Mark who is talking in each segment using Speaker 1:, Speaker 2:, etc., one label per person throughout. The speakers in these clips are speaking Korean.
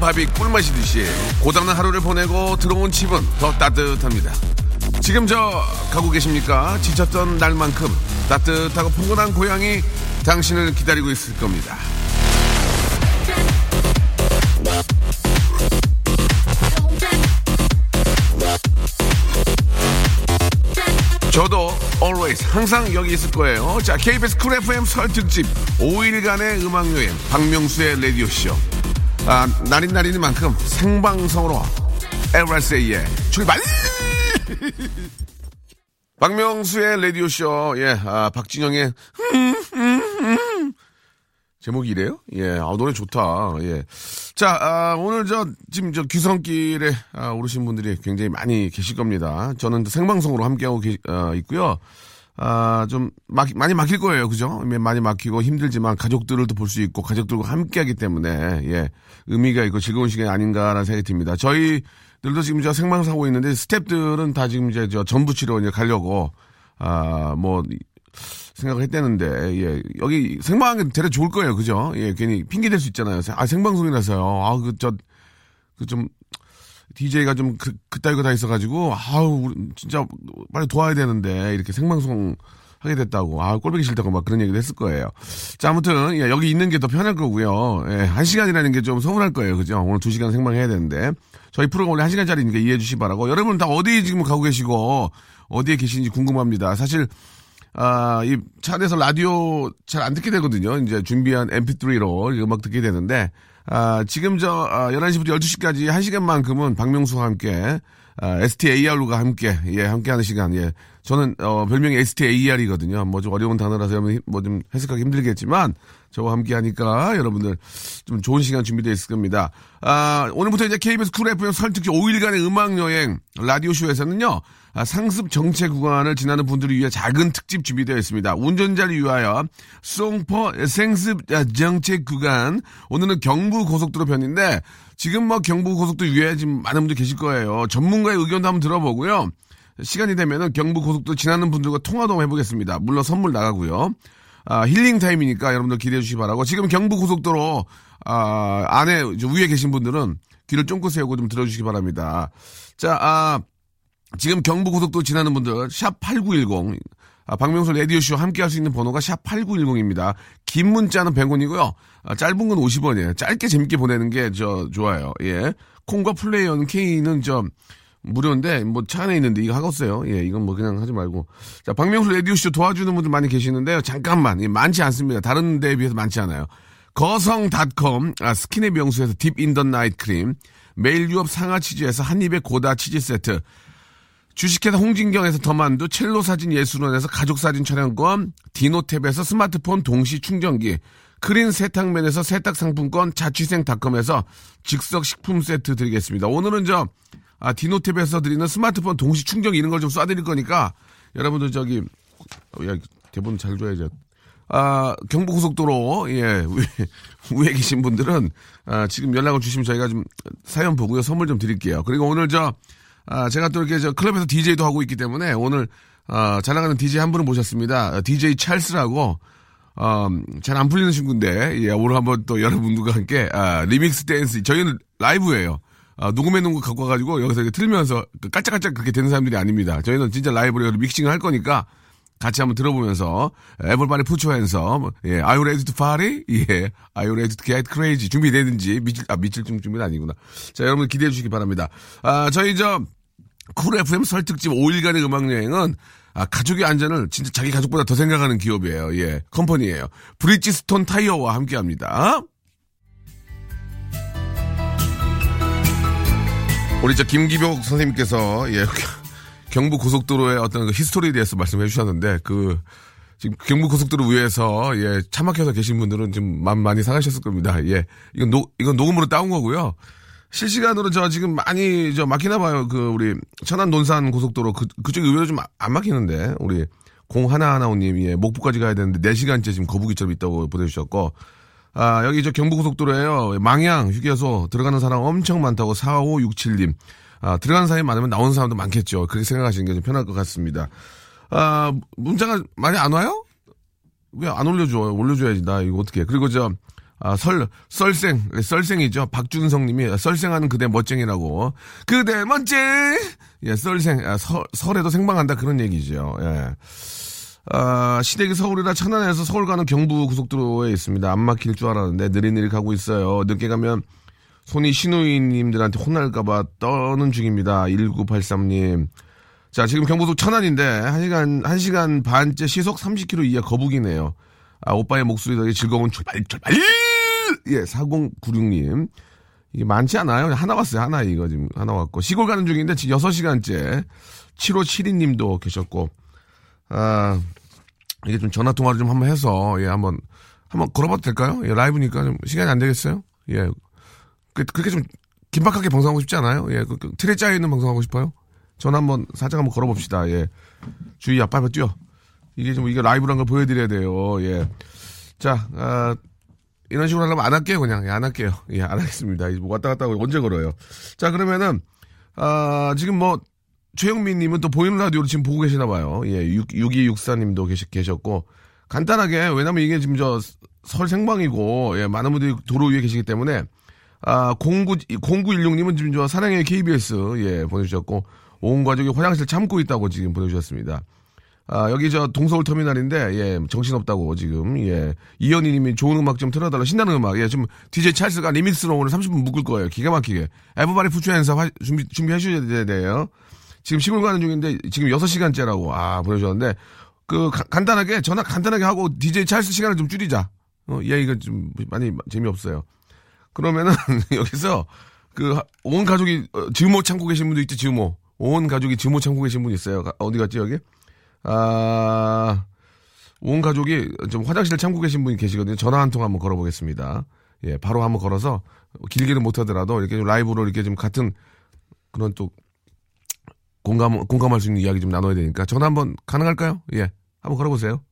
Speaker 1: 밥이 꿀맛이듯이 고단한 하루를 보내고 들어온 집은 더 따뜻합니다. 지금 저 가고 계십니까? 지쳤던 날만큼 따뜻하고 포근한 고향이 당신을 기다리고 있을 겁니다. 저도 always 항상 여기 있을 거예요. 자, KBS 쿨 FM 설 특집 5일간의 음악 여행 박명수의 라디오 쇼. 아, 날인 날인 만큼 생방송으로 에브라스의 출발! 박명수의 라디오 쇼. 예, 아, 박진영의 제목이 이래요? 예, 아, 노래 좋다. 예. 자, 아, 오늘 저, 지금 저 귀성길에 아, 오르신 분들이 굉장히 많이 계실 겁니다. 저는 생방송으로 함께하고 계, 어, 있고요. 아, 좀, 막, 많이 막힐 거예요. 그죠? 예, 많이 막히고 힘들지만 가족들을 또 볼 수 있고 가족들과 함께 하기 때문에, 예, 의미가 있고 즐거운 시간이 아닌가라는 생각이 듭니다. 저희들도 지금 저 생방송 하고 있는데 스탭들은 다 지금 이제 저 전부 치료 이제 가려고, 아, 뭐, 생각을 했다는데, 예, 여기 생방하기 되려 좋을 거예요. 그죠? 예, 괜히 핑계 댈 수 있잖아요. 아, 생방송이라서요. 아, 그, 저, 그 좀, DJ가 좀 그, 그따위가 다 있어가지고, 아우, 진짜 빨리 도와야 되는데, 이렇게 생방송 하게 됐다고, 아, 꼴보기 싫다고 막 그런 얘기도 했을 거예요. 자, 아무튼, 예, 여기 있는 게 더 편할 거고요. 예, 한 시간이라는 게 좀 서운할 거예요. 그죠? 오늘 두 시간 생방해야 되는데. 저희 프로가 원래 한 시간짜리니까 이해해 주시 기 바라고. 여러분 다 어디 지금 가고 계시고, 어디에 계신지 궁금합니다. 사실, 아, 이차 안에서 라디오 잘 안 듣게 되거든요. 이제 준비한 mp3로 음악 듣게 되는데, 아, 지금 저, 아, 11시부터 12시까지 1시간만큼은 박명수와 함께, 아, STAR과 함께, 예, 함께 하는 시간, 예. 저는, 어, 별명이 STAR이거든요. 뭐 좀 어려운 단어라서 뭐 좀 해석하기 힘들겠지만, 저와 함께 하니까 여러분들 좀 좋은 시간 준비되어 있을 겁니다. 아, 오늘부터 이제 KBS 쿨 FM 설특집 5일간의 음악여행 라디오쇼에서는요, 아, 상습 정체 구간을 지나는 분들을 위해 작은 특집 준비되어 있습니다. 운전자를 위하여 송포 생습 아, 정체 구간. 오늘은 경부 고속도로 편인데 지금 뭐 경부 고속도로 위에 지금 많은 분들 계실 거예요. 전문가의 의견도 한번 들어보고요. 시간이 되면은 경부 고속도로 지나는 분들과 통화도 해보겠습니다. 물론 선물 나가고요. 아, 힐링 타임이니까 여러분들 기대해 주시기 바라고. 지금 경부 고속도로 아, 안에 위에 계신 분들은 귀를 쫑긋 세우고 좀 들어주시기 바랍니다. 자, 아, 지금 경부고속도로 지나는 분들 샵8910 아, 박명수 라디오쇼 함께 할 수 있는 번호가 샵 8910입니다. 긴 문자는 100원이고요. 아, 짧은 건 50원이에요. 짧게 재밌게 보내는 게 저 좋아요. 예. 콩과 플레이어 K는 저 무료인데 뭐 차 안에 있는데 이거 하겠어요. 예, 이건 뭐 그냥 하지 말고. 자, 박명수 라디오쇼 도와주는 분들 많이 계시는데요. 잠깐만. 예, 많지 않습니다. 다른 데에 비해서 많지 않아요. 거성닷컴 아, 스킨의 명수에서 Deep in the Night 크림 메일 유업 상하 치즈에서 한입의 고다 치즈 세트 주식회사 홍진경에서 더만두, 첼로 사진 예술원에서 가족 사진 촬영권, 디노탭에서 스마트폰 동시 충전기, 크린 세탁면에서 세탁 상품권, 자취생닷컴에서 즉석 식품 세트 드리겠습니다. 오늘은 저 아, 디노탭에서 드리는 스마트폰 동시 충전기 이런 걸 좀 쏴드릴 거니까 여러분들 저기 어, 야 대본 잘 줘야죠. 아, 경부고속도로, 예, 위에 계신 분들은, 아, 지금 연락을 주시면 저희가 좀 사연 보고요. 선물 좀 드릴게요. 그리고 오늘 저, 아, 제가 또 이렇게 저 클럽에서 DJ도 하고 있기 때문에 오늘 아, 잘 나가는 DJ 한 분을 모셨습니다. DJ 찰스라고 어, 잘 안 풀리는 친구인데 예, 오늘 한번 또 여러분들과 함께 아, 리믹스 댄스 저희는 라이브예요. 아, 녹음해 놓은 거 갖고 와가지고 여기서 이렇게 틀면서 그 깔짝깔짝 그렇게 되는 사람들이 아닙니다. 저희는 진짜 라이브로 믹싱을 할 거니까 같이 한번 들어보면서 everybody put your hands 예, Are you ready to party? 예, Are you ready to get crazy? 준비되는지 미칠 아 미칠 좀 준비는 아니구나. 자 여러분 기대해 주시기 바랍니다. 아 저희 저 Cool FM 설특집 5일간의 음악 여행은 아, 가족의 안전을 진짜 자기 가족보다 더 생각하는 기업이에요. 예, company예요. 브리지스톤 타이어와 함께합니다. 우리 저 김기복 선생님께서 예 경부 고속도로의 어떤 그 history에 대해서 말씀해 주셨는데 그 지금 경부 고속도로 위에서 예 차 막혀서 계신 분들은 좀 마음 많이 상하셨을 겁니다. 예 이건 노 이건 녹음으로 따온 거고요. 실시간으로 저 지금 많이 저 막히나 봐요. 그 우리 천안 논산 고속도로 그 그쪽 의외로 좀 안 막히는데 우리 공 하나 하나오님 예 목포까지 가야 되는데 4 시간째 지금 거북이처럼 있다고 보내주셨고 아, 여기 저 경부고속도로에요. 망양 휴게소 들어가는 사람 엄청 많다고 4567님. 아, 들어가는 사람이 많으면 나오는 사람도 많겠죠. 그렇게 생각하시는 게 좀 편할 것 같습니다. 아, 문자가 많이 안 와요? 왜 안 올려줘? 올려줘야지. 나 이거 어떻게. 그리고 저, 아, 설, 썰생, 썰생이죠. 박준성 님이 썰생하는 그대 멋쟁이라고. 그대 멋쟁! 예, 썰생, 아, 설, 설에도 생방한다 그런 얘기죠. 예. 아, 시댁이 서울이라 천안에서 서울 가는 경부 고속도로에 있습니다. 안 막힐 줄 알았는데 느릿느릿 가고 있어요. 늦게 가면 손이 신우이님들한테 혼날까봐 떠는 중입니다. 1983님. 자, 지금 경부도 천안인데, 1시간, 1시간 반째 시속 30km 이하 거북이네요. 아, 오빠의 목소리 덕에 즐거운 출발, 출발! 예, 4096님. 이게 많지 않아요. 하나 왔어요. 하나 이거 지금 하나 왔고. 시골 가는 중인데 지금 6시간째. 7572님도 계셨고. 아, 이게 좀 전화 통화를 좀 한번 해서, 예, 한번, 한번 걸어봐도 될까요? 예, 라이브니까 좀 시간이 안 되겠어요? 예. 그, 그렇게 좀 긴박하게 방송하고 싶지 않아요? 예, 그, 그 틀에 짜여 있는 방송하고 싶어요? 전화 한번 살짝 한번 걸어봅시다. 예. 앞 빨리 뛰어. 이게 좀 이게 라이브란 걸 보여드려야 돼요. 예. 자, 아, 이런 식으로 하려면 안 할게요, 그냥. 예, 안 할게요. 예, 안 하겠습니다. 뭐 왔다 갔다 하고 언제 걸어요. 자, 그러면은, 아, 지금 뭐, 최영민 님은 또 보이는 라디오를 지금 보고 계시나 봐요. 예, 6, 6264님도 계시, 계셨고, 간단하게, 왜냐면 이게 지금 저, 설 생방이고, 예, 많은 분들이 도로 위에 계시기 때문에, 아, 09, 0916님은 지금 저 사랑의 KBS, 예, 보내주셨고, 온 가족이 화장실 참고 있다고 지금 보내주셨습니다. 아, 여기 저 동서울 터미널인데, 예, 정신없다고 지금, 예. 이현희 님이 좋은 음악 좀 틀어달라. 신나는 음악. 예, 지금 DJ 찰스가 리믹스로 오늘 30분 묶을 거예요. 기가 막히게. 에버바리 푸추엔서 준비, 준비하셔야 돼요. 지금 시골 가는 중인데, 지금 6시간째라고, 아, 보내주셨는데, 그, 가- 간단하게, 전화 간단하게 하고 DJ 찰스 시간을 좀 줄이자. 어, 예, 이거 좀 많이 재미없어요. 그러면은, 여기서, 그, 온 가족이, 어, 지모 참고 계신 분도 있지, 지모. 온 가족이 지모 참고 계신 분 있어요. 가- 어디 갔지, 여기? 아, 온 가족이 좀 화장실 참고 계신 분이 계시거든요. 전화 한 통 한번 걸어보겠습니다. 예, 바로 한번 걸어서 길게는 못하더라도 이렇게 좀 라이브로 이렇게 좀 같은 그런 또 공감, 공감할 수 있는 이야기 좀 나눠야 되니까 전화 한번 가능할까요? 예, 한번 걸어보세요.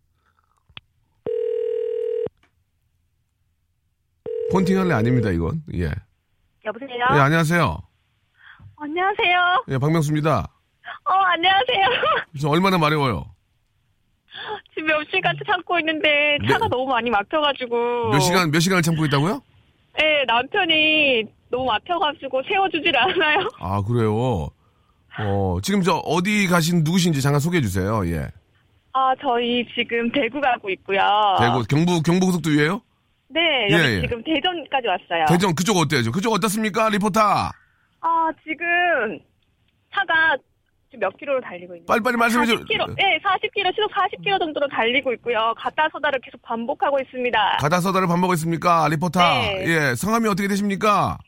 Speaker 1: 폰팅 할래 아닙니다, 이건. 예.
Speaker 2: 여보세요?
Speaker 1: 예, 안녕하세요.
Speaker 2: 안녕하세요.
Speaker 1: 예, 박명수입니다.
Speaker 2: 어, 안녕하세요.
Speaker 1: 지금 얼마나 마려워요?
Speaker 2: 지금 몇 시간째 참고 있는데 차가
Speaker 1: 몇-
Speaker 2: 너무 많이 막혀가지고.
Speaker 1: 몇 시간, 몇 시간을 참고 있다고요?
Speaker 2: 네, 남편이 너무 막혀가지고 세워주질 않아요.
Speaker 1: 아, 그래요? 어, 지금 저 어디 가신 누구신지 잠깐 소개해 주세요. 예.
Speaker 2: 아, 저희 지금 대구 가고 있고요.
Speaker 1: 대구, 경부, 경부고속도로예요
Speaker 2: 네, 여기
Speaker 1: 예, 예.
Speaker 2: 지금 대전까지 왔어요.
Speaker 1: 대전 그쪽 어때요? 저 그쪽 어떻습니까? 리포터.
Speaker 2: 아, 지금 차가 지금 몇 킬로로 달리고 있는
Speaker 1: 빨리빨리 말씀해 주-
Speaker 2: 40킬로, 네, 40킬로, 시속 40킬로 정도로 달리고 있고요. 갔다 서다를 계속 반복하고 있습니다.
Speaker 1: 가다 서다를 반복했습니까 리포터.
Speaker 2: 네.
Speaker 1: 예. 성함이 어떻게 되십니까?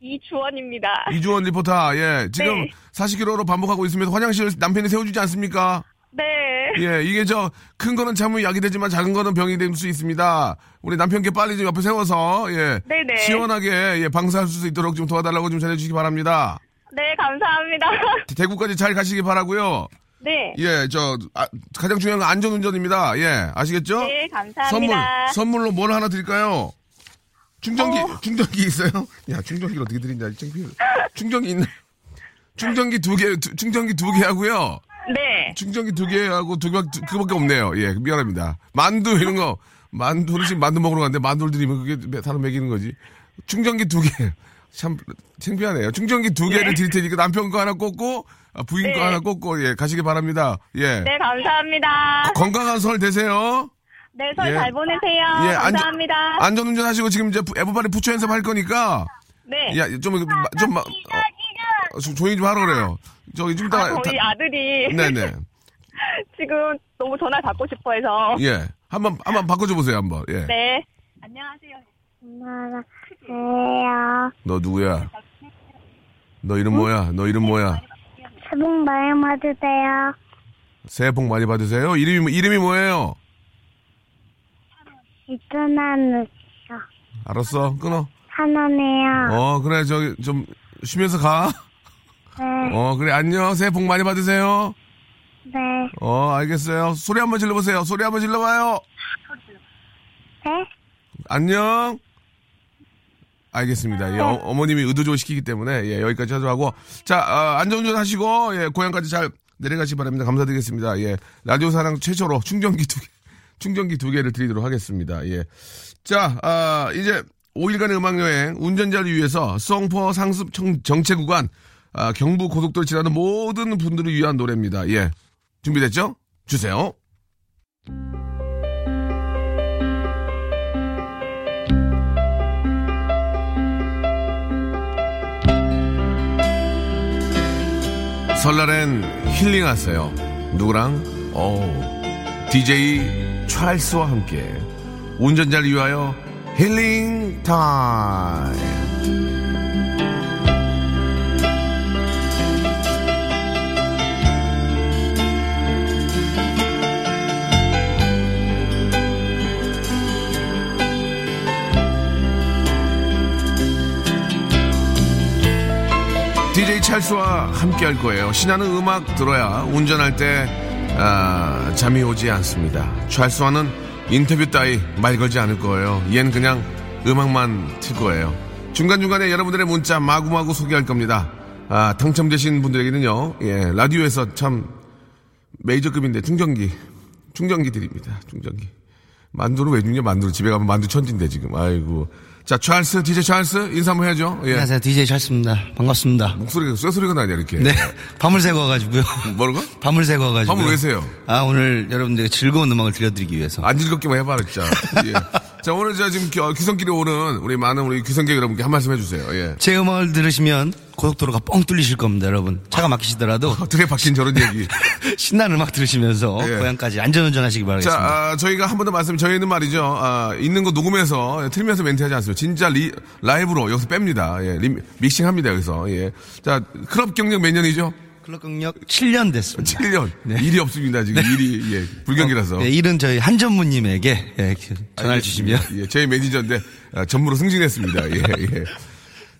Speaker 2: 이주원입니다.
Speaker 1: 이주원 리포터. 예. 지금
Speaker 2: 네.
Speaker 1: 40km로 반복하고 있으면서 화장실 남편이 세워주지 않습니까?
Speaker 2: 네.
Speaker 1: 예. 이게 저 큰 거는 참으 약이 되지만 작은 거는 병이 될 수 있습니다. 우리 남편께 빨리 좀 옆에 세워서 예.
Speaker 2: 네네.
Speaker 1: 시원하게 예, 방사할 수 있도록 좀 도와달라고 좀 전해주시기 바랍니다.
Speaker 2: 네, 감사합니다.
Speaker 1: 대구까지 잘 가시기 바라고요.
Speaker 2: 네.
Speaker 1: 예, 저 아, 가장 중요한 건 안전운전입니다. 예, 아시겠죠?
Speaker 2: 네, 감사합니다.
Speaker 1: 선물 선물로 뭘 하나 드릴까요? 충전기
Speaker 2: 어.
Speaker 1: 충전기 있어요? 야, 충전기를 어떻게 드린다. 창피해. 충전기 있나? 충전기 두 개, 두- 충전기 두 개 하고요.
Speaker 2: 네.
Speaker 1: 충전기 두 개 하고 두 개, 두- 그거밖에 없네요. 예, 미안합니다. 만두 이런 거, 만두를 지금 만두 먹으러 갔는데 만두를 드리면 그게 사람 먹이는 거지. 충전기 두 개. 참, 창피하네요. 충전기 두 개를 드릴 테니까 남편 거 하나 꽂고, 아, 부인 거
Speaker 2: 네.
Speaker 1: 하나 꽂고, 예, 가시기 바랍니다. 예.
Speaker 2: 네, 감사합니다.
Speaker 1: 건강한 설 되세요.
Speaker 2: 네, 설
Speaker 1: 예.
Speaker 2: 잘 보내세요.
Speaker 1: 예, 안전-
Speaker 2: 감사합니다.
Speaker 1: 안전운전 하시고 지금 이제 에버바리 부처 연습 할 거니까,
Speaker 2: 네.
Speaker 1: 야, 좀, 좀, 마- 어, 좀 조용히 좀 하라 그래요. 저기 좀
Speaker 2: 아,
Speaker 1: 이따가.
Speaker 2: 저희
Speaker 1: 다-
Speaker 2: 아들이
Speaker 1: 네네.
Speaker 2: 지금 너무 전화 받고 싶어 해서.
Speaker 1: 예. 한 번, 한번 바꿔줘 보세요, 한 번. 예.
Speaker 2: 네. 안녕하세요.
Speaker 3: 안녕하세요.
Speaker 1: 너 누구야? 너 이름 뭐야? 너 이름 뭐야?
Speaker 3: 새해 복 많이 받으세요.
Speaker 1: 새해 복 많이 받으세요. 이름이, 뭐- 이름이 뭐예요?
Speaker 3: 이준하는
Speaker 1: 알았어. 끊어.
Speaker 3: 한원이에요.
Speaker 1: 어, 그래. 저기, 좀, 쉬면서 가.
Speaker 3: 네,
Speaker 1: 어, 그래. 안녕. 새해 복 많이 받으세요.
Speaker 3: 네,
Speaker 1: 어, 알겠어요. 소리 한번 질러보세요. 소리 한번 질러봐요.
Speaker 3: 네.
Speaker 1: 안녕. 알겠습니다. 예, 어, 머님이 의도적으로 시키기 때문에 예, 여기까지 하도록 하고 자 어, 안전운전 하시고 예, 고향까지 잘 내려가시 기 바랍니다. 감사드리겠습니다. 예, 라디오 사랑 최초로 충전기 두 개, 충전기 두 개를 드리도록 하겠습니다. 예, 자 아, 이제 5일간의 음악 여행 운전자를 위해서 송포 상습 청- 정체 구간 아, 경부 고속도로 지나는 모든 분들을 위한 노래입니다. 예, 준비됐죠? 주세요. 설날엔 힐링하세요. 누구랑? 오, DJ 찰스와 함께 운전자를 위하여 힐링 타임. 찰스와 함께 할 거예요. 신나는 음악 들어야 운전할 때 아, 잠이 오지 않습니다. 찰스와는 인터뷰 따위 말 걸지 않을 거예요. 얜 그냥 음악만 틀 거예요. 중간중간에 여러분들의 문자 마구마구 소개할 겁니다. 아, 당첨되신 분들에게는요, 예, 라디오에서 참 메이저급인데 충전기, 충전기 드립니다. 충전기. 만두는 왜 주냐, 만두를. 집에 가면 만두 천진데, 지금. 아이고. 자, 찰스, DJ 찰스, 인사 한번 해야죠. 예.
Speaker 4: 안녕하세요. DJ 찰스입니다. 반갑습니다.
Speaker 1: 목소리가 쇠소리가 나냐 이렇게
Speaker 4: 네. 밤을 새고 와가지고요.
Speaker 1: 뭐라고?
Speaker 4: 밤을 새고 와가지고.
Speaker 1: 밤을 왜 새요?
Speaker 4: 아, 오늘 여러분들에게 즐거운 음악을 들려드리기 위해서.
Speaker 1: 안 즐겁게만 해봐라 진짜 예. 자 오늘 저 지금 기- 어, 귀성길에 오는 우리 많은 우리 귀성객 여러분께 한 말씀 해주세요 예.
Speaker 4: 제 음악을 들으시면 고속도로가 뻥 뚫리실 겁니다, 여러분. 차가 막히시더라도
Speaker 1: 어떻게 박힌 저런 얘기
Speaker 4: 신나는 음악 들으시면서
Speaker 1: 예.
Speaker 4: 고향까지 안전운전 하시기
Speaker 1: 자
Speaker 4: 바라겠습니다.
Speaker 1: 아, 저희가 한 번 더 말씀 저희는 말이죠 아, 있는 거 녹음해서 예, 틀면서 멘트 하지 않습니다 진짜 리, 라이브로 여기서 뺍니다 예, 리- 믹싱합니다 여기서 예. 자 클럽 경력 몇 년이죠?
Speaker 4: 클럽 경력 7년 됐습니다.
Speaker 1: 7년 일이 없습니다 지금 일이 예, 불경기라서
Speaker 4: 네, 일은 저희 한전무님에게 예, 전화를 주시면.
Speaker 1: 예, 제 매니저인데 아, 전무로 승진했습니다. 예, 예.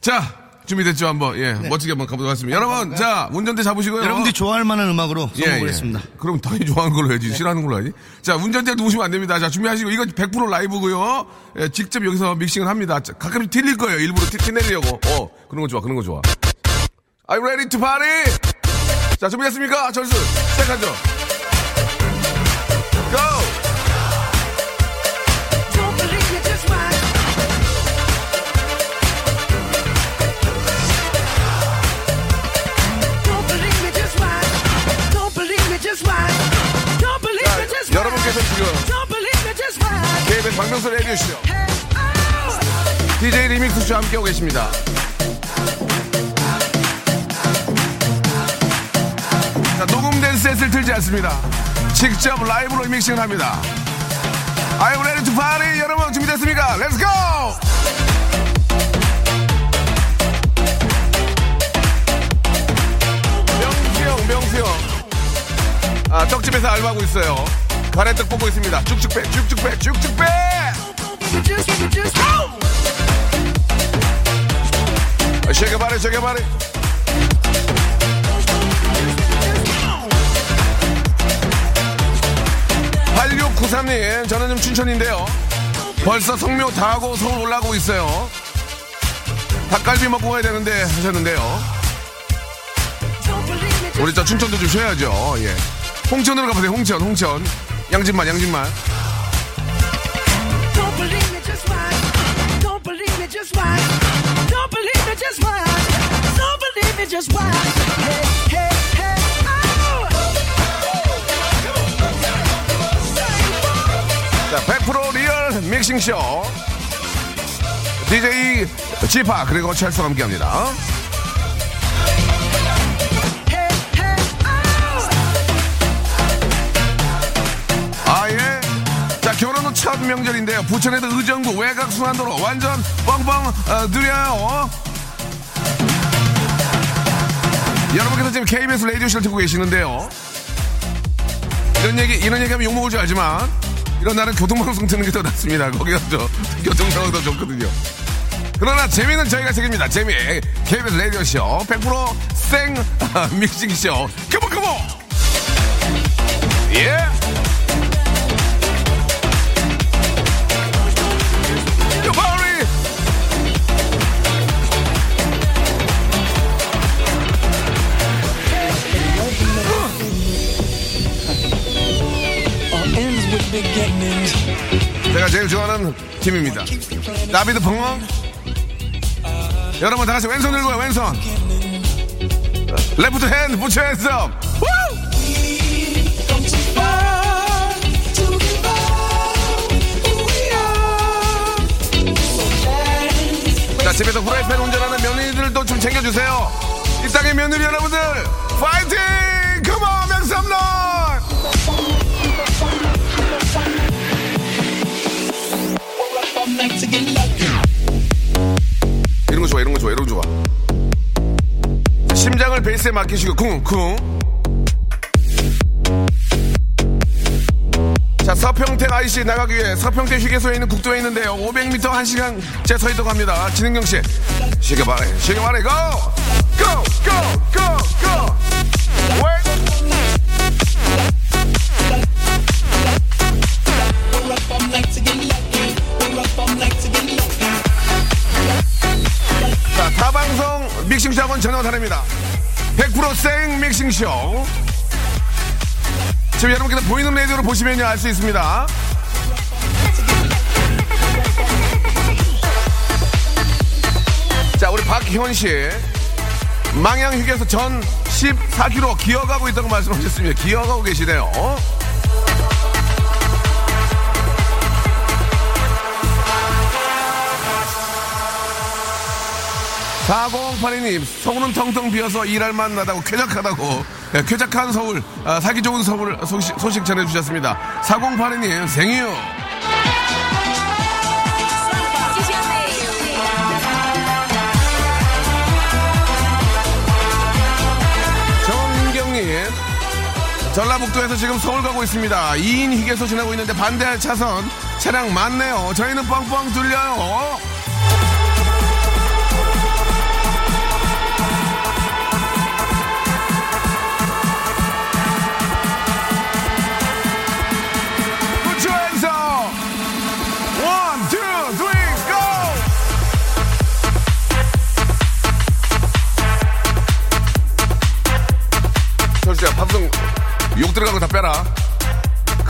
Speaker 1: 자, 준비됐죠? 한번 예, 멋지게 한번 가보도록 하겠습니다. 여러분, 자, 운전대 잡으시고요.
Speaker 4: 네. 여러분들이 좋아할 만한 음악으로
Speaker 1: 예,
Speaker 4: 선곡을
Speaker 1: 예.
Speaker 4: 했습니다.
Speaker 1: 그럼 당연히 좋아하는 걸로 해야지. 싫어하는 걸로 하지. 자, 운전대 누우시면 안 됩니다. 자, 준비하시고 이거 100% 라이브고요. 예, 직접 여기서 믹싱을 합니다. 자, 가끔 틀릴 거예요. 일부러 티, 티 내려고. 어, 그런 거 좋아. 그런 거 좋아. Are you ready to party? 자, 준비됐습니까? 절수 시작하죠.
Speaker 5: Might.
Speaker 1: 여러분께서 지금. KBS 박명수 레디오쇼
Speaker 5: oh.
Speaker 1: DJ 리믹스 씨와 함께하고 계십니다. 셋을 틀지 않습니다. 직접 라이브로 믹싱을 합니다. You ready to party? 여러분 준비됐습니까? Let's go! 명수 형. 아, 떡집에서 알바하고 있어요. 가래떡 뽑고 있습니다. 쭉쭉 빼, 쭉쭉 빼, 쭉쭉 빼!
Speaker 5: You just, you just, oh.
Speaker 1: Shake your body, (8693님) 저는 좀 춘천인데요. 벌써 성묘 다 하고 서울 올라가고 있어요. 닭갈비 먹고 가야 되는데 하셨는데요. 우리 저 춘천도 좀 쉬어야죠. 예. 홍천으로 가보세요. 홍천 홍천. 양진만 양진만. 믹싱쇼. DJ 지파, 그리고 찰스와 함께 합니다.
Speaker 5: Hey, hey, oh.
Speaker 1: 아, 예. 자, 결혼 후첫 명절인데요. 부천에도 의정부 외곽 순환도로 완전 뻥뻥 어, 느려요. 여러분께서 지금 KBS 라디오쇼를 듣고 계시는데요. 이런 얘기, 이런 얘기 하면 욕먹을 줄 알지만, 이런 날은 교통방송 듣는 게 더 낫습니다. 거기가 저, 교통 상황 더 좋거든요. 그러나 재미는 저희가 책입니다. 재미. KBS 라디오쇼. 100%생 아, 믹싱쇼. 컴온, 컴온! 예! 김입니다. 나비드 펑 여러분 다 같이 왼손 들고요 왼손. Left hand put your hand up. 자 집에서 후라이팬 운전하는 며느리들도 좀 챙겨주세요. 이 땅의 며느리 여러분들 파이팅 이런 거 좋아 이런 거 좋아 이런 거 좋아 심장을 베이스에 맡기시고 쿵쿵 자 서평택 IC 나가기 위해 서평택 휴게소에 있는 국도에 있는데요 500m 1시간 제서 있다고 합니다 진흥경 씨 시계 말해 시계 말해 고! 고! 고! 고! 싱쇼. 지금 여러분께서 보이는 라디오로 보시면요, 알 수 있습니다. 자, 우리 박현 씨. 망양 휴게소 전 14km 기어가고 있다고 말씀하셨습니다. 기어가고 계시네요. 4082님, 서울은 텅텅 비어서 일할 만 나다고 쾌적하다고, 네, 쾌적한 서울, 아, 살기 좋은 서울 소식, 소식 전해주셨습니다. 4082님, 생유. 정경님, 전라북도에서 지금 서울 가고 있습니다. 2인 휴게소 지나고 있는데 반대 차선 차량 많네요. 저희는 뻥뻥 뚫려요.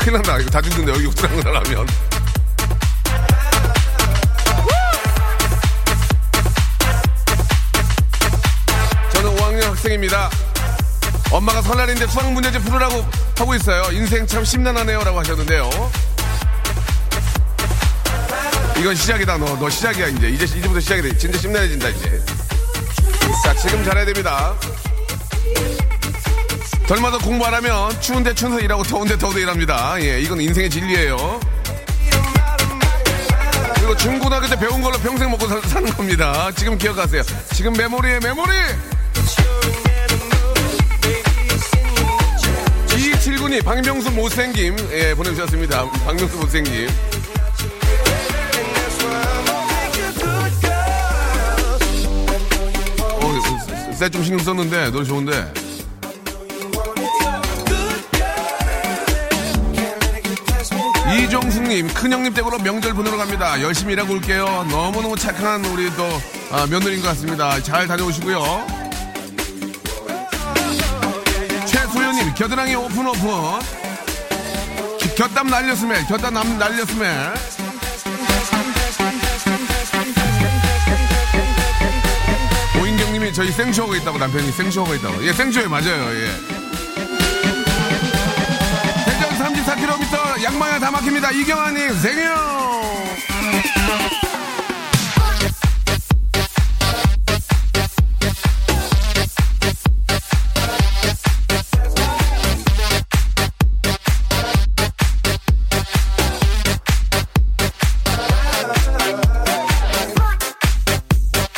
Speaker 1: 큰일 난다. 이거 다 죽는데 여기 욕 들어간 거 나가면. 저는 5학년 학생입니다. 엄마가 설날인데 수학 문제집 풀으라고 하고 있어요. 인생 참 심란하네요. 라고 하셨는데요. 이건 시작이다. 너, 너 시작이야, 이제. 이제, 이제부터 시작이다. 진짜 심란해진다, 이제. 자, 지금 잘해야 됩니다. 덜마다 공부 안 하면 추운데 추운데 일하고 더운데 더운데 일합니다. 예, 이건 인생의 진리예요. 그리고 중고등학교 때 배운 걸로 평생 먹고 사, 사는 겁니다. 지금 기억하세요. 지금 메모리에 메모리! 2279님, 박명수 못생김, 예, 보내주셨습니다. 박명수 못생김. 어, 쎄좀 신경 썼는데, 노래 좋은데. 이종숙님, 큰형님 댁으로 명절 보내러 갑니다. 열심히 일하고 올게요. 너무너무 착한 우리 또 아, 며느리인 것 같습니다. 잘 다녀오시고요. 최소연님, 겨드랑이 open open. 기- 곁담 날렸으면, 곁담 남 날렸으면. 오인경님이 저희 생쇼하고 있다고 남편이 생쇼하고 있다고. 예, 생쇼에 맞아요. 예. 34km 양방향 다 막힙니다. 이경아님 생유.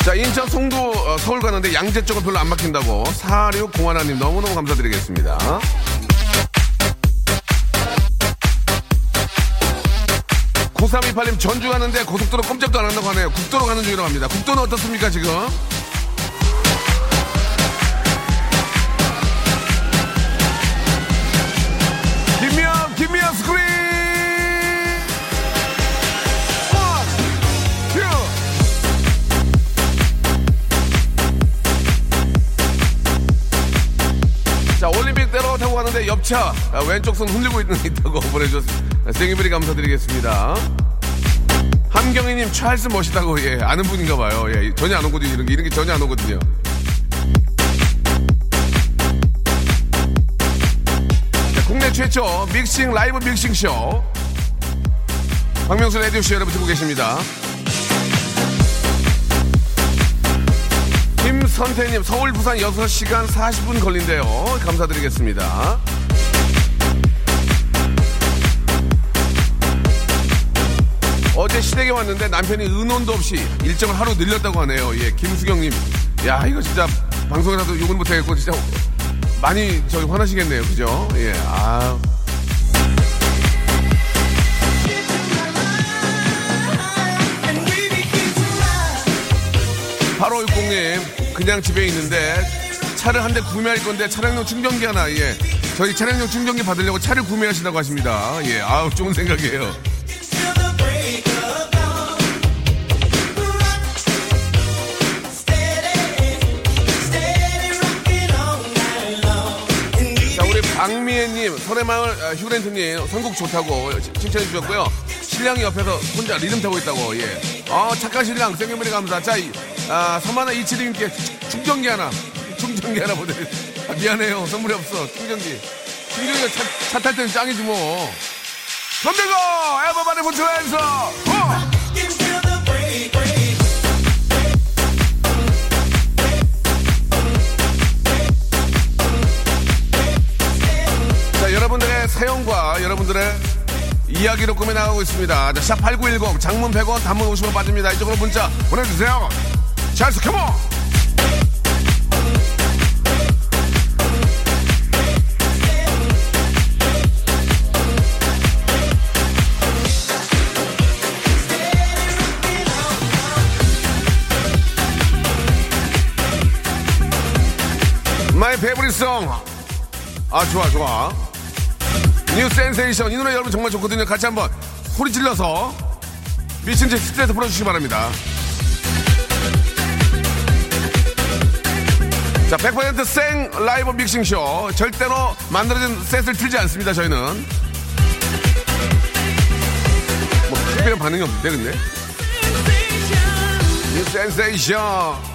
Speaker 1: 자, 인천 송도 어, 서울 가는데 양재 쪽은 별로 안 막힌다고 4601님 너무너무 감사드리겠습니다. 9328님 전주 가는데 고속도로 꼼짝도 안 한다고 하네요. 국도로 가는 중이라고 합니다. 국도는 어떻습니까, 지금? 김미영, 김미영 스크린! 자, 올림픽대로 타고 가는데 옆차 아, 왼쪽 손 흔들고 있는 게 있다고 보내주셨습니다. 생일베리 감사드리겠습니다. 함경희님 찰스 멋이다고 예 아는 분인가 봐요. 예 전혀 안 오거든요. 이런 게 이런 게 전혀 안 오거든요. 자, 국내 최초 믹싱 라이브 믹싱 쇼 박명수 라디오 쇼 여러분 듣고 계십니다. 김선태님 서울 부산 6시간 40분 걸린대요. 감사드리겠습니다. 어제 시댁에 왔는데 남편이 의논도 없이 일정을 하루 늘렸다고 하네요. 예, 김수경님. 야, 이거 진짜 방송에서도 욕은 못하겠고, 진짜 많이 저기 화나시겠네요. 그죠? 예, 아. 바로 60님, 그냥 집에 있는데 차를 한 대 구매할 건데 차량용 충전기 하나, 예. 저희 차량용 충전기 받으려고 차를 구매하시다고 하십니다. 예, 아우, 좋은 생각이에요. 박미애님, 설해마을 아, 휴렌트님, 선곡 좋다고 칭찬해 주셨고요. 신랑이 옆에서 혼자 리듬 타고 있다고, 예. 어, 착한 신랑, 생일머리 감사. 자, 이, 아, 서만아 이치림께 충전기 하나, 충전기 하나 보내. 아, 미안해요. 선물이 없어. 충전기. 충전기가 차탈 때는 짱이지 뭐. 선대고! 에버바리 부처에서! 사연과 여러분들의 이야기로 꾸며 나가고 있습니다. 자, 샵8910 장문 100원, 단문 50원 빠집니다. 이쪽으로 문자 보내주세요. 자, 컴온! My favorite song 아 좋아 좋아 new sensation. 이 노래 여러분 정말 좋거든요. 같이 한번 소리 질러서 미친 듯이 스트레스 풀어주시기 바랍니다. 자 100%생 라이브 믹싱쇼. 절대로 만들어진 set을 틀지 않습니다 저희는. 뭐 특별한 반응이 없는데 근데. New sensation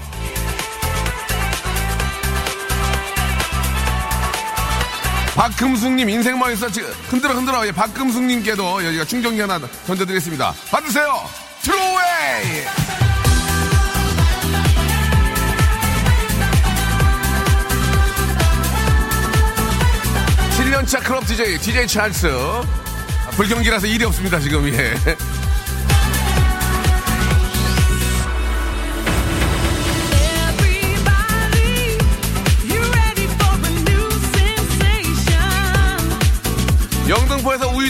Speaker 1: 박금숙님 인생 망했어 흔들어 흔들어. 예, 박금숙님께도 여기가 충전기 하나 던져드리겠습니다. 받으세요. Throw away 7년차 클럽 DJ DJ 찰스. 아, 불경기라서 일이 없습니다 지금. 예.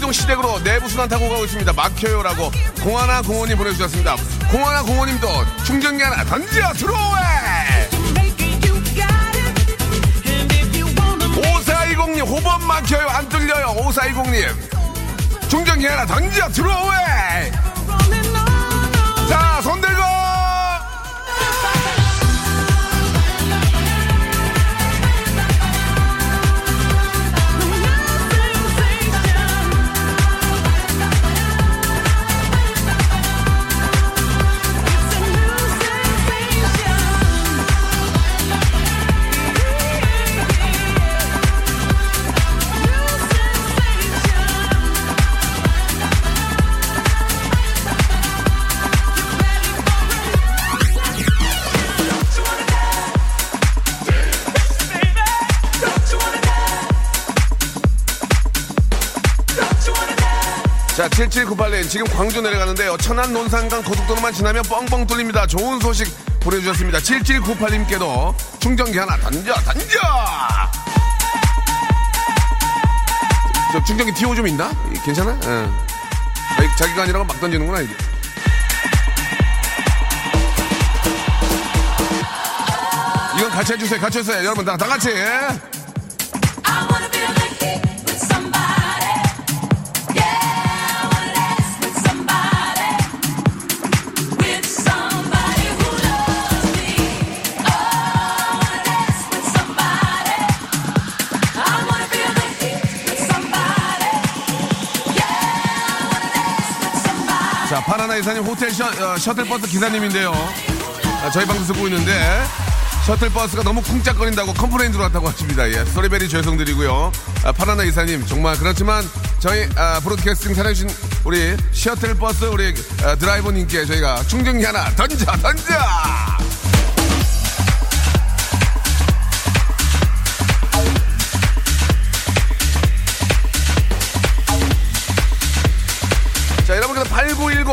Speaker 1: 우이동 시댁으로 내부 순환 타고 가고 있습니다. 막혀요라고 공하나 공원님 보내주셨습니다. 공하나 공원님도 충전기 하나 던져
Speaker 5: wanna
Speaker 1: 5420님 호번 막혀요. 안 뚫려요. 5420님. 충전기 하나 던져 들어오 6798님, 지금 광주 내려가는데요. 천안 논산강 고속도로만 지나면 뻥뻥 뚫립니다. 좋은 소식 보내주셨습니다. 7798님께도 충전기 하나 던져, 던져! 저 충전기 티오 좀 있나? 괜찮아? 예. 자기가 아니라고 막 던지는구나, 이게. 이건 같이 해주세요. 같이 해주세요. 여러분, 다, 다 같이. 예. 바나나 이사님 호텔 셔, 어, 셔틀버스 기사님인데요. 아, 저희 방송 듣고 있는데 셔틀버스가 너무 쿵짝거린다고 complain 들어왔다고 하십니다. 예, sorry very 죄송드리고요. 아, 바나나 이사님 정말 그렇지만 저희 아, broadcasting 사랑해주신 우리 셔틀버스 우리 아, 드라이버님께 저희가 충전기 하나 던져 던져.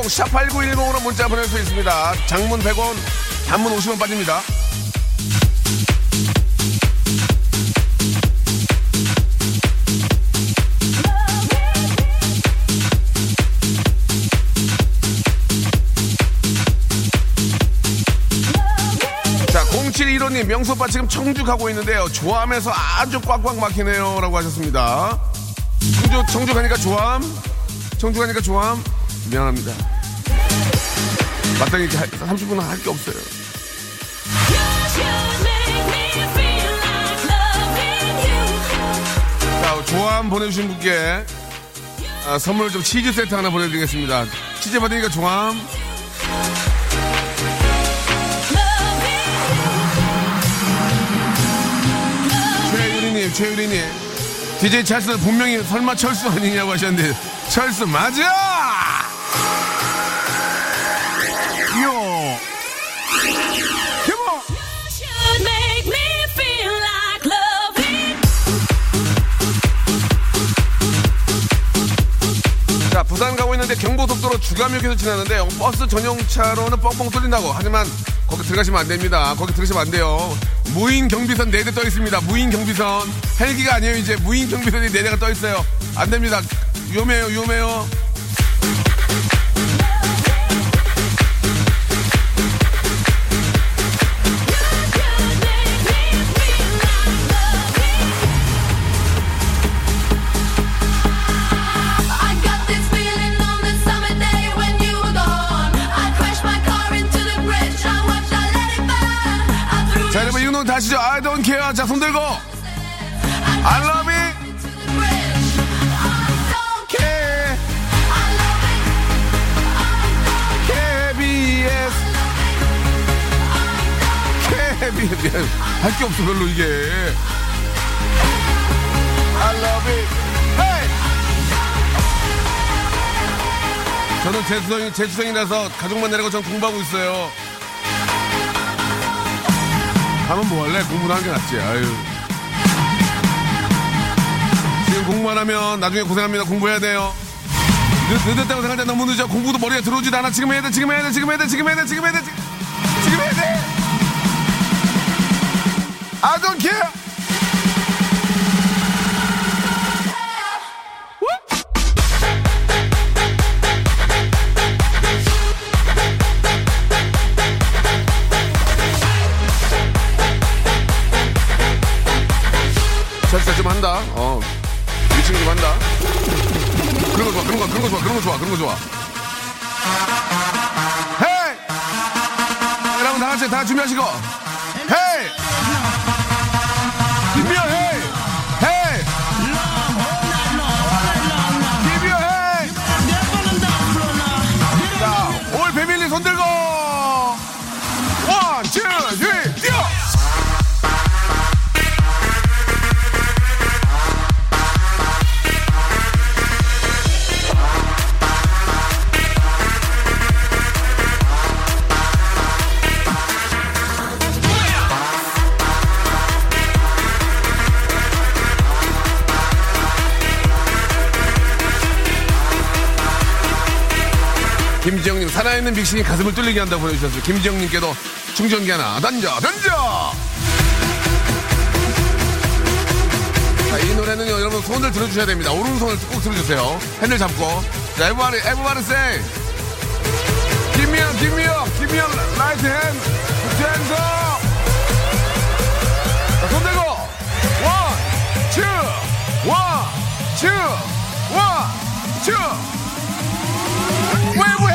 Speaker 1: 8910, 샵8910으로 문자 보낼 수 있습니다. 장문 100원, 단문 50원 빠집니다. 자, 0715님, 명소빠 지금 청주 가고 있는데요. 조암에서 아주 꽉꽉 막히네요. 라고 하셨습니다. 청주, 청주 가니까 조암? 청주 가니까 조암? 미안합니다. 마땅히 30분은 할 게 없어요. 자, 조암 보내주신 분께 아, 선물 좀 치즈 세트 하나 보내드리겠습니다. 치즈 받으니까 조암. 최유리님, 최유리님. DJ 찰스 분명히 설마 철수 아니냐고 하셨는데, 철수 맞아! 요! 개봉! 자, 부산 가고 있는데 경부속도로 주감역에서 지나는데 요 버스 전용차로는 뻥뻥 뚫린다고. 하지만 거기 들어가시면 안 됩니다. 거기 들어가시면 안 돼요. 무인 경비선 4대 떠 있습니다. 무인 경비선. 헬기가 아니에요, 이제. 무인 경비선이 4대가 떠 있어요. 안 됩니다. 위험해요, 위험해요. 다시죠. I don't care. 자, 손 들고. I love it.
Speaker 5: to the bridge. I don't care.
Speaker 1: K,
Speaker 5: I love it.
Speaker 1: KBS. KBS. 할게 없어, 별로 이게. I love it. Hey! 저는 재수생이, 재수생이라서 가족만 내려고 전 공부하고 있어요. 가면 뭐 할래? 공부를 하는 게 낫지. 아유. 지금 공부만 하면 나중에 고생합니다. 공부해야 돼요. 늦, 늦었다고 생각할 때 너무 늦어. 공부도 머리에 들어오지도 않아. 지금 해야 돼, 지금 해야 돼, 지금 해야 돼, 지금 해야 돼, 지금 해야 돼, 지금 해야 돼! I don't care! 좋아. 헤이! 여러분 다 같이 다 준비하시고. 헤이! 살아있는 믹싱이 가슴을 뚫리게 한다고 보내주셨어요. 김지영님께도 충전기 하나 던져 던져. 자, 이 노래는요 여러분 손을 들어주셔야 됩니다. 오른손을 꼭 들어주세요. 핸들 잡고. 자, everybody, everybody say. Give me a, give me a, give me a right hand. Hands up. 자, 손 들고. One, two, one, two, one, two. 외부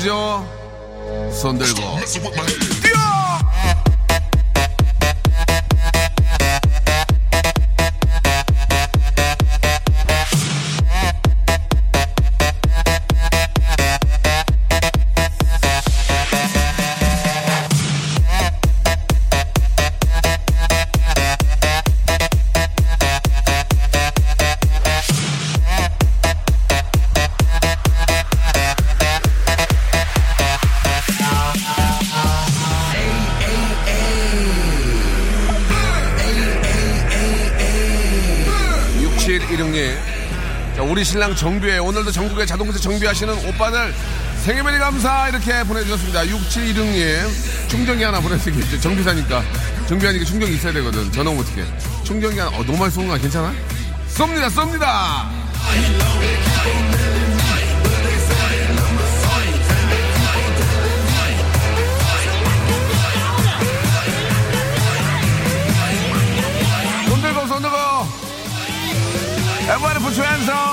Speaker 1: 해! 좋으시죠? 손 들고 신랑 정비에 오늘도 전국에 자동차 정비하시는 오빠들 생일메리 감사 이렇게 보내주셨습니다. 6716님. 충전기 하나 보내드리겠죠 정비사니까. 정비하니까 충전기 있어야 되거든. 전화 어떡해. 충전기 하나 어, 너무 많이 쏜거 괜찮아? 쏩니다 쏩니다! Everybody put your hands up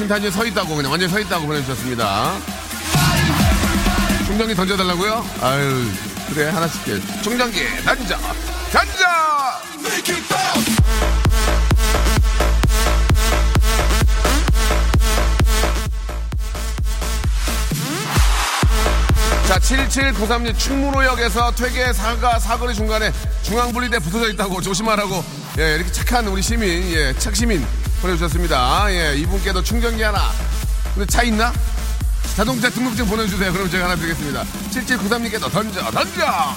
Speaker 1: 신탄진 서 있다고 그냥 완전 히 서 있다고 보내주셨습니다. 충전기 던져달라고요? 아유 그래 하나씩 해. 충전기 던져! 던져! 자, 7793님 충무로역에서 퇴계 사가 사거리 중간에 중앙분리대 붙어져 있다고 조심하라고. 예, 이렇게 착한 우리 시민, 예, 착시민 보내주셨습니다. 예, 이분께도 충전기 하나. 근데 차 있나? 자동차 등록증 보내주세요. 그럼 제가 하나 드리겠습니다. 7793님께도 던져, 던져!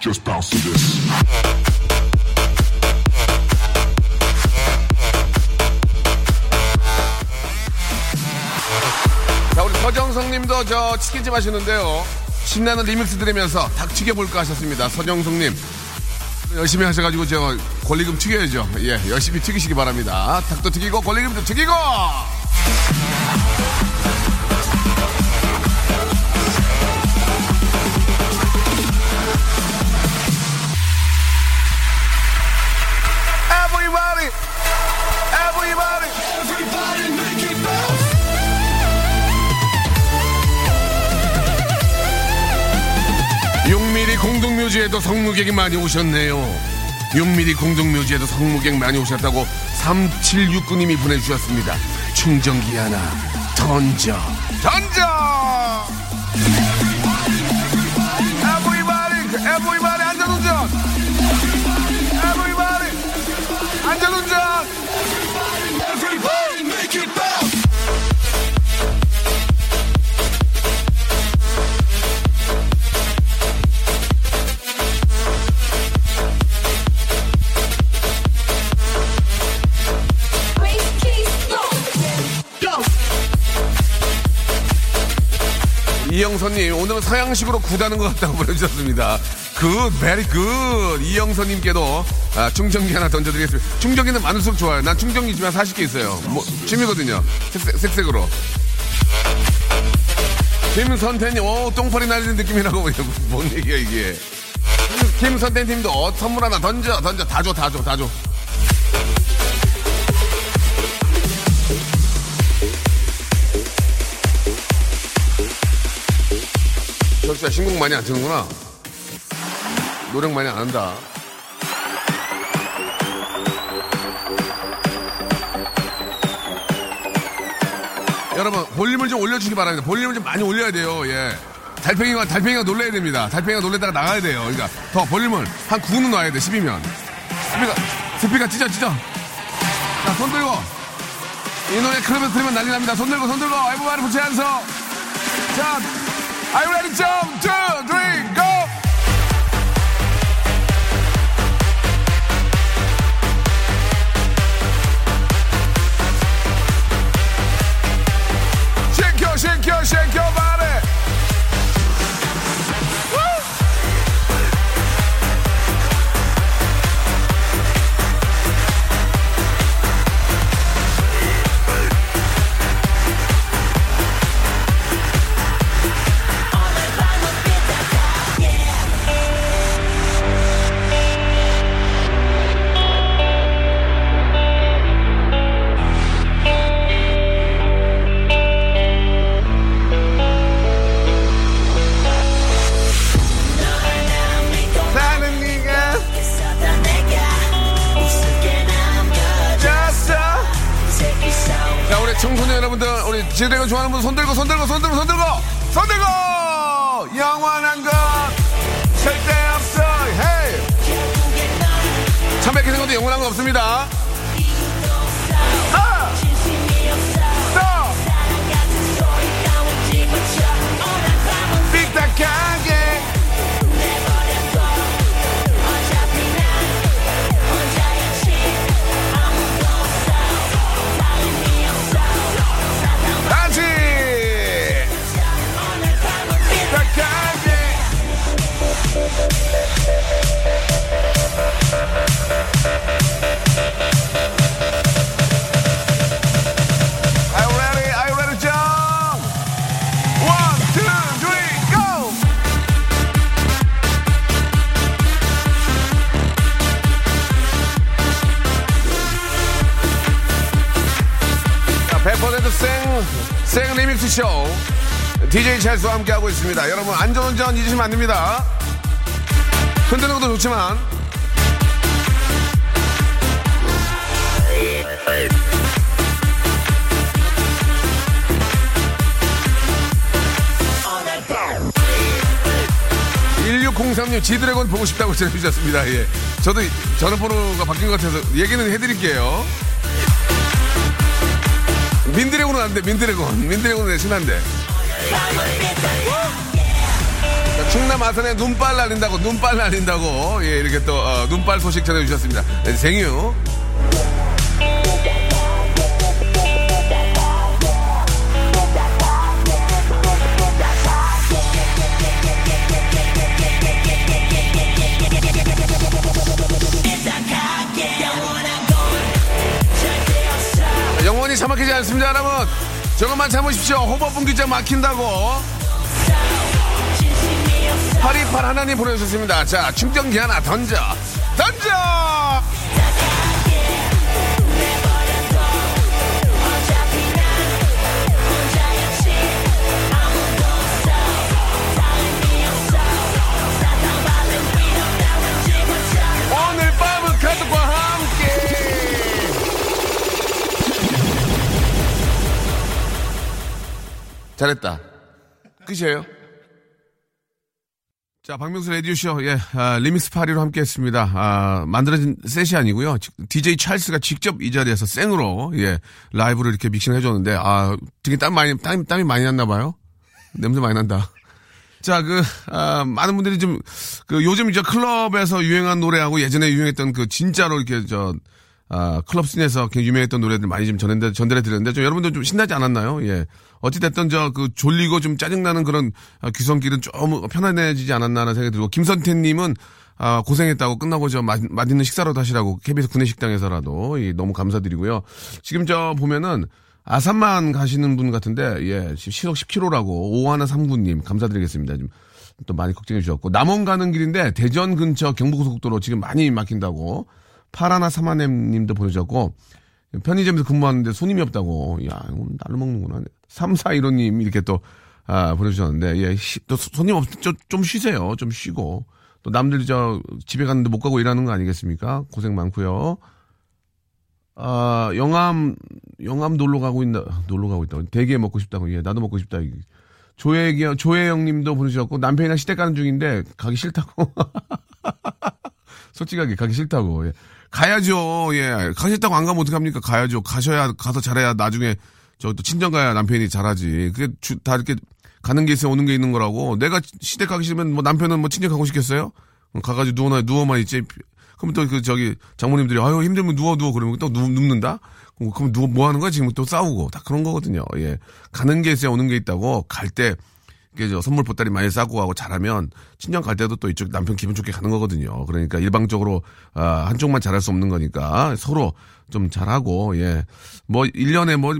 Speaker 6: Just bounce to this.
Speaker 1: 자, 우리 서정성 님도 저 치킨집 하시는데요. 신나는 리믹스 들으면서 닭 튀겨볼까 하셨습니다. 서정성 님. 열심히 하셔가지고 저 권리금 튀겨야죠. 예, 열심히 튀기시기 바랍니다. 닭도 튀기고 권리금도 튀기고! 용미리 공동묘지에도 성묘객이 많이 오셨네요. 용미리 공동묘지에도 성묘객 많이 오셨다고 3769님이 보내주셨습니다. 충전기 하나 던져 던져 everybody everybody 이영선님 오늘은 서양식으로 굿하는 것 같다고 보내주셨습니다. Good, very good. 이영선님께도 아, 충전기 하나 던져드리겠습니다. 충전기는 많을수록 좋아요. 난 충전기 한 40개 있어요. 뭐, 취미거든요. 색색, 색색으로. 김선태님, 오, 똥파리 날리는 느낌이라고. 뭔 얘기야, 이게. 김선태님도 어, 선물 하나 던져, 던져. 다 줘, 다 줘, 다 줘. 저 진짜 신곡 많이 안 트는구나. 노력 많이 안 한다. 여러분 볼륨을 좀 올려주시기 바랍니다. 볼륨을 좀 많이 올려야 돼요. 예. 달팽이가 달팽이가 놀래야 됩니다. 달팽이가 놀래다가 나가야 돼요. 그러니까 더 볼륨을 한 9는 놔야 돼. 10이면 스피커 스피커 찢어 찢어. 자 손 들고 이 노래 클럽에서 들으면 난리 납니다. 손 들고 손 들고 your hands up. 자, are you ready? Jump, two, three, go. 자, 우리 청소년 여러분들, 우리 지드래곤 좋아하는 분 손 들고, 손 들고, 손 들고, 손 들고, 손 들고! 영원한 것 절대 없어, 헤이! 참백해 생각도 영원한 건 없습니다. 생, 생 리믹스 쇼. DJ 찰수와 함께하고 있습니다. 여러분, 안전운전 잊으시면 안 됩니다. 흔드는 것도 좋지만. (1603님) 지드래곤 보고 싶다고 전해주셨습니다 예 저도 전화번호가 바뀐 것 같아서 얘기는 해드릴게요 민드래곤은 안 돼, 민드래곤. 민드래곤은 심한데. 자, 충남 아산에 눈발 날린다고, 눈발 날린다고, 예, 이렇게 또, 어, 눈발 소식 전해주셨습니다. 네, 생유. 영원히 차 막히지 않습니다, 여러분. 조금만 참으십시오. 호버분기장 막힌다고. 828 하나님 보내주셨습니다. 자, 충전기 하나 던져. 던져! 잘했다. 끝이에요. 자, 박명수 라디오쇼, 예, 아, 리믹스 파티로 함께 했습니다. 아, 만들어진 셋이 아니고요. DJ 찰스가 직접 이 자리에서 생으로, 예, 라이브를 이렇게 믹싱 해줬는데, 아, 등에 땀 많이, 땀, 땀이 많이 났나 봐요. 냄새 많이 난다. 자, 그, 아, 많은 분들이 좀, 그, 요즘 이제 클럽에서 유행한 노래하고 예전에 유행했던 그, 진짜로 이렇게 저, 아, 클럽 scene에서 굉장히 유명했던 노래들 많이 좀 전해, 전달해 드렸는데, 좀 여러분들 좀 신나지 않았나요? 예. 어찌됐든 저, 그, 졸리고 좀 짜증나는 그런 아, 귀성길은 좀 편안해지지 않았나라는 생각이 들고, 김선태님은 아, 고생했다고 끝나고 저 맛, 맛있는 식사라도 하시라고 KBS 구내식당에서라도 예, 너무 감사드리고요. 지금 저 보면은 아산만 가시는 분 같은데 예, 시속 10km라고 5139님 감사드리겠습니다. 지금 또 많이 걱정해 주셨고 남원 가는 길인데 대전 근처 경부고속도로 지금 많이 막힌다고 파라나 사마넴 님도 보내주셨고 편의점에서 근무하는데 손님이 없다고 야, 이거 날로 먹는구나. 3415님 이렇게 또 아, 보내주셨는데, 예, 쉬- 또 손님 없, 좀, 좀 쉬세요. 좀 쉬고. 또 남들 저 집에 갔는데 못 가고 일하는 거 아니겠습니까? 고생 많고요. 아, 영암, 영암 놀러 가고 있나, 놀러 가고 있다. 대게 먹고 싶다고. 예, 나도 먹고 싶다. 조혜기, 조혜영 님도 보내주셨고, 남편이랑 시댁 가는 중인데, 가기 싫다고. 솔직하게 가기 싫다고. 예. 가야죠. 예. 가기 싫다고 안 가면 어떡합니까? 가야죠. 가셔야, 가서 잘해야 나중에 저 또 친정 가야 남편이 잘하지. 그게 주- 다 이렇게 가는 게 있어 오는 게 있는 거라고. 내가 시댁 가기 싫으면 뭐 남편은 뭐 친정 가고 싶겠어요? 어, 가가지고 누워나, 누워만 있지. 그럼 또 그 저기 장모님들이 아유 힘들면 누워 누워 그러면 또 누, 눕는다? 그럼 누워 뭐 하는 거야? 지금 또 싸우고 다 그런 거거든요. 예. 가는 게 있어야 오는 게 있다고 갈 때 이게 저 선물 보따리 많이 싸고 가고 잘하면 친정 갈 때도 또 이쪽 남편 기분 좋게 가는 거거든요. 그러니까 일방적으로 아, 한쪽만 잘할 수 없는 거니까 서로 좀 잘하고 예. 뭐 1년에 뭐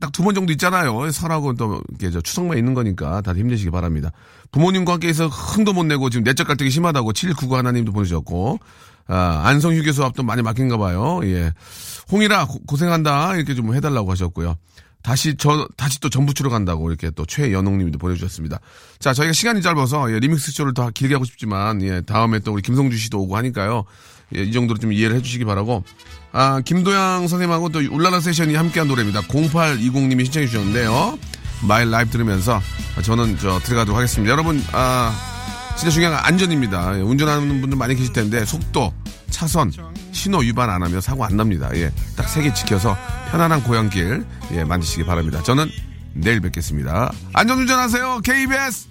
Speaker 1: 딱 두 번 정도 있잖아요. 설하고 또 이렇게 저 추석만 있는 거니까 다들 힘내시기 바랍니다. 부모님과 함께해서 흥도 못 내고 지금 내적 갈등이 심하다고 799 하나님도 보내주셨고 아, 안성 휴게소 앞도 많이 막힌가 봐요. 예. 홍이라 고- 고생한다 이렇게 좀 해달라고 하셨고요. 다시 저 다시 또 전부치러 간다고 이렇게 또 최연홍님도 보내주셨습니다. 자 저희가 시간이 짧아서 예, 리믹스 쇼를 더 길게 하고 싶지만 예, 다음에 또 우리 김성주 씨도 오고 하니까요. 예, 이 정도로 좀 이해를 해주시기 바라고. 아 김도향 선생님하고 또 울랄라 세션이 함께한 노래입니다. 0820님이 신청해 주셨는데요. My Life 들으면서 저는 저 들어가도록 하겠습니다. 여러분 아 진짜 중요한 건 안전입니다. 예, 운전하는 분들 많이 계실 텐데 속도, 차선, 신호 위반 안 하면 사고 안 납니다. 예, 딱 세 개 지켜서 편안한 고향길 예, 만드시기 바랍니다. 저는 내일 뵙겠습니다. 안전 운전하세요. KBS